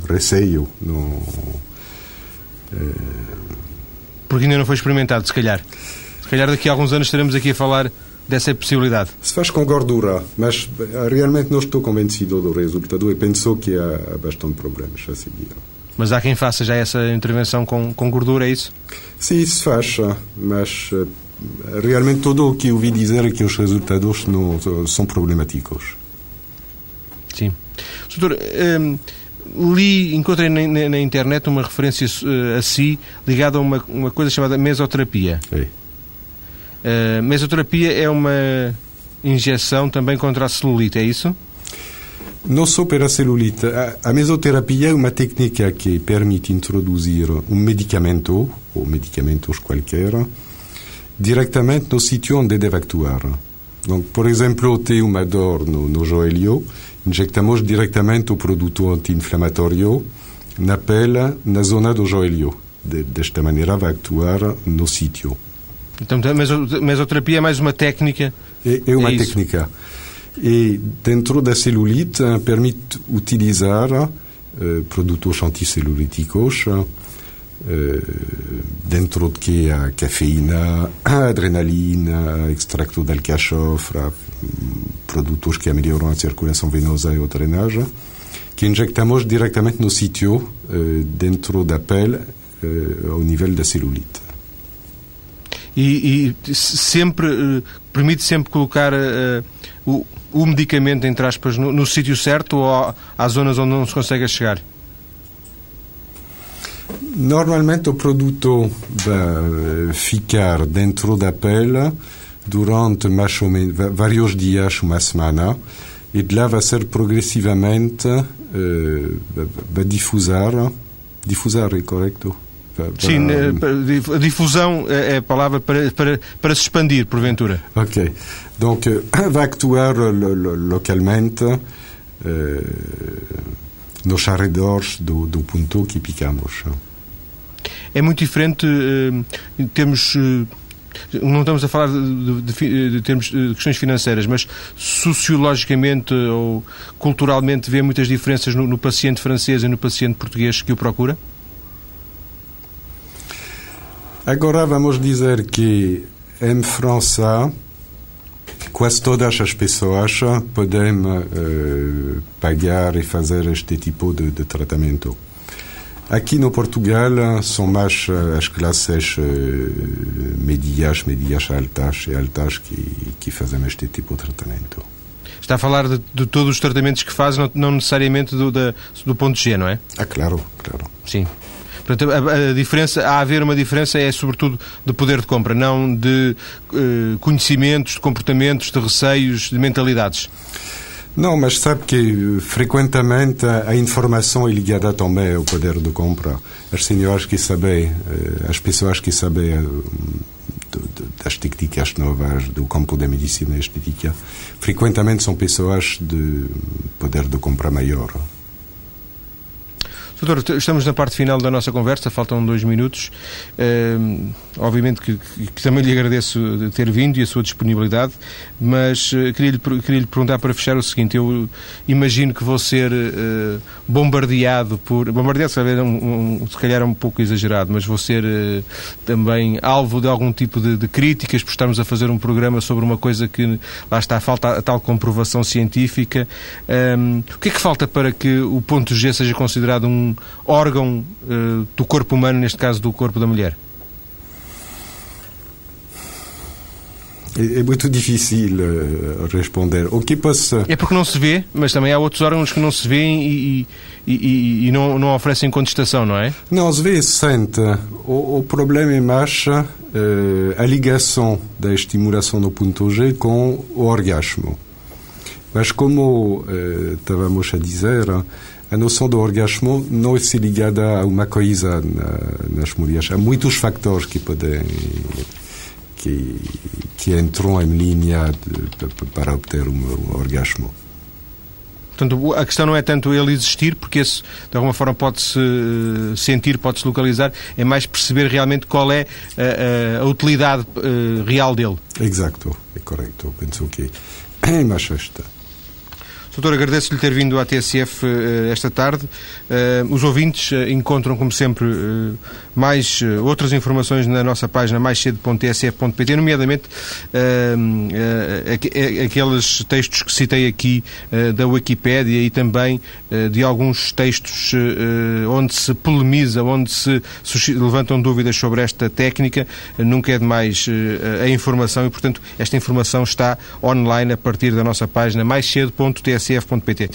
receio. No, é... Porque ainda não foi experimentado, se calhar. Se calhar daqui a alguns anos estaremos aqui a falar dessa possibilidade? Se faz com gordura, mas eh, realmente não estou convencido do resultado e penso que há bastante problemas a seguir. Mas há quem faça já essa intervenção com, com gordura, é isso? Sim, se faz, mas eh, realmente tudo o que ouvi dizer é que os resultados não são problemáticos. Sim. Doutor, um, ehm, li, encontrei na, na, internet uma referência uh, a si ligada a uma, uma coisa chamada mesoterapia. É. A mesoterapia é uma injeção também contra a celulite, é isso? Não só para a celulite. A, mesoterapia é uma técnica que permite introduzir um medicamento, ou medicamentos qualquer, diretamente no sítio onde deve actuar. Donc, por exemplo, tem uma dor no, no joelho, injectamos diretamente o produto anti-inflamatório na pele, na zona do joelho. De, desta maneira vai actuar no sítio. Então, a mesoterapia é mais uma técnica? É, é uma é técnica. E dentro da celulite permite utilizar uh, produtos anticelulíticos uh, dentro de que a cafeína, a *coughs* adrenalina, extracto de alcachofra, produtos que melhoram a circulação venosa e a drenagem, que injectamos diretamente no sítio uh, dentro da pele ao nível da celulite e, e sempre uh, permite sempre colocar uh, o, o, medicamento, entre aspas, no, no sítio certo ou há zonas onde não se consegue chegar? Normalmente o produto vai ficar dentro da pele durante mais ou menos vários dias, uma semana, e de lá vai ser progressivamente uh, vai difusar, difusar é correto? Sim, a eh, difusão é a palavra para, para, para se expandir, porventura. Ok. Donc, *coughs* vai actuar localmente eh, nos arredores do, do ponto que picamos. É muito diferente eh, temos não estamos a falar de, de, de, termos de questões financeiras, mas sociologicamente ou culturalmente vê muitas diferenças no, no paciente francês e no paciente português que o procura? Agora vamos dizer que em França quase todas as pessoas podem uh, pagar e fazer este tipo de, de, tratamento. Aqui no Portugal são mais uh, as classes uh, médias, médias altas e altas que, que fazem este tipo de tratamento. Está a falar de, de todos os tratamentos que faz, não, não necessariamente do, da, do ponto G, não é? Ah, claro, claro. Sim. Portanto, a, a, diferença, a haver uma diferença é sobretudo de poder de compra, não de uh, conhecimentos, de comportamentos, de receios, de mentalidades. Não, mas sabe que frequentemente a informação é ligada também ao poder de compra. As senhoras que sabem, eh, as pessoas que sabem eh, das técnicas novas do campo da medicina estética, frequentemente são pessoas de poder de compra maior. Doutor, estamos na parte final da nossa conversa, faltam dois minutos. Uh, obviamente que, que, também lhe agradeço ter vindo e a sua disponibilidade, mas uh, queria-lhe queria perguntar para fechar o seguinte: eu imagino que vou ser uh, bombardeado por. Bombardeado, se calhar, é um, um, se calhar é um pouco exagerado, mas vou ser eh, também alvo de algum tipo de, de, críticas por estarmos a fazer um programa sobre uma coisa que lá está, falta a tal comprovação científica. Um, o que é que falta para que o ponto G seja considerado um órgão uh, do corpo humano, neste caso do corpo da mulher? É, é muito *laughs* difícil uh, responder. O que passa... É porque não se vê, mas também há outros órgãos que não se vêem e, e, e, e não, não oferecem contestação, não é? Não, se vê sente. O, o problema é mais uh, a ligação da estimulação do ponto G com o orgasmo. Mas como estávamos a dizer, a noção do orgasmo não é ligada a uma coisa na, nas mulheres. Há muitos fatores que podem que, que entram em linha de, para obter um, um orgasmo. Portanto, a questão não é tanto ele existir, porque esse, de alguma forma, pode-se eh, sentir, pode-se localizar, é mais perceber realmente qual é a, a, a utilidade uh, real dele. Exato, é correto. Penso que *clears throat* é mais esta. Doutor, agradeço-lhe ter vindo à TSF uh, esta tarde. Uh, os ouvintes uh, encontram, como sempre, mais outras informações na nossa página maiscedo.tsf.pt, nomeadamente aqueles textos que citei aqui da Wikipédia e também de alguns textos onde se polemiza, onde se levantam dúvidas sobre esta técnica. Nunca é demais a informação e, portanto, esta informação está online a partir da nossa página maiscedo.tsf.pt.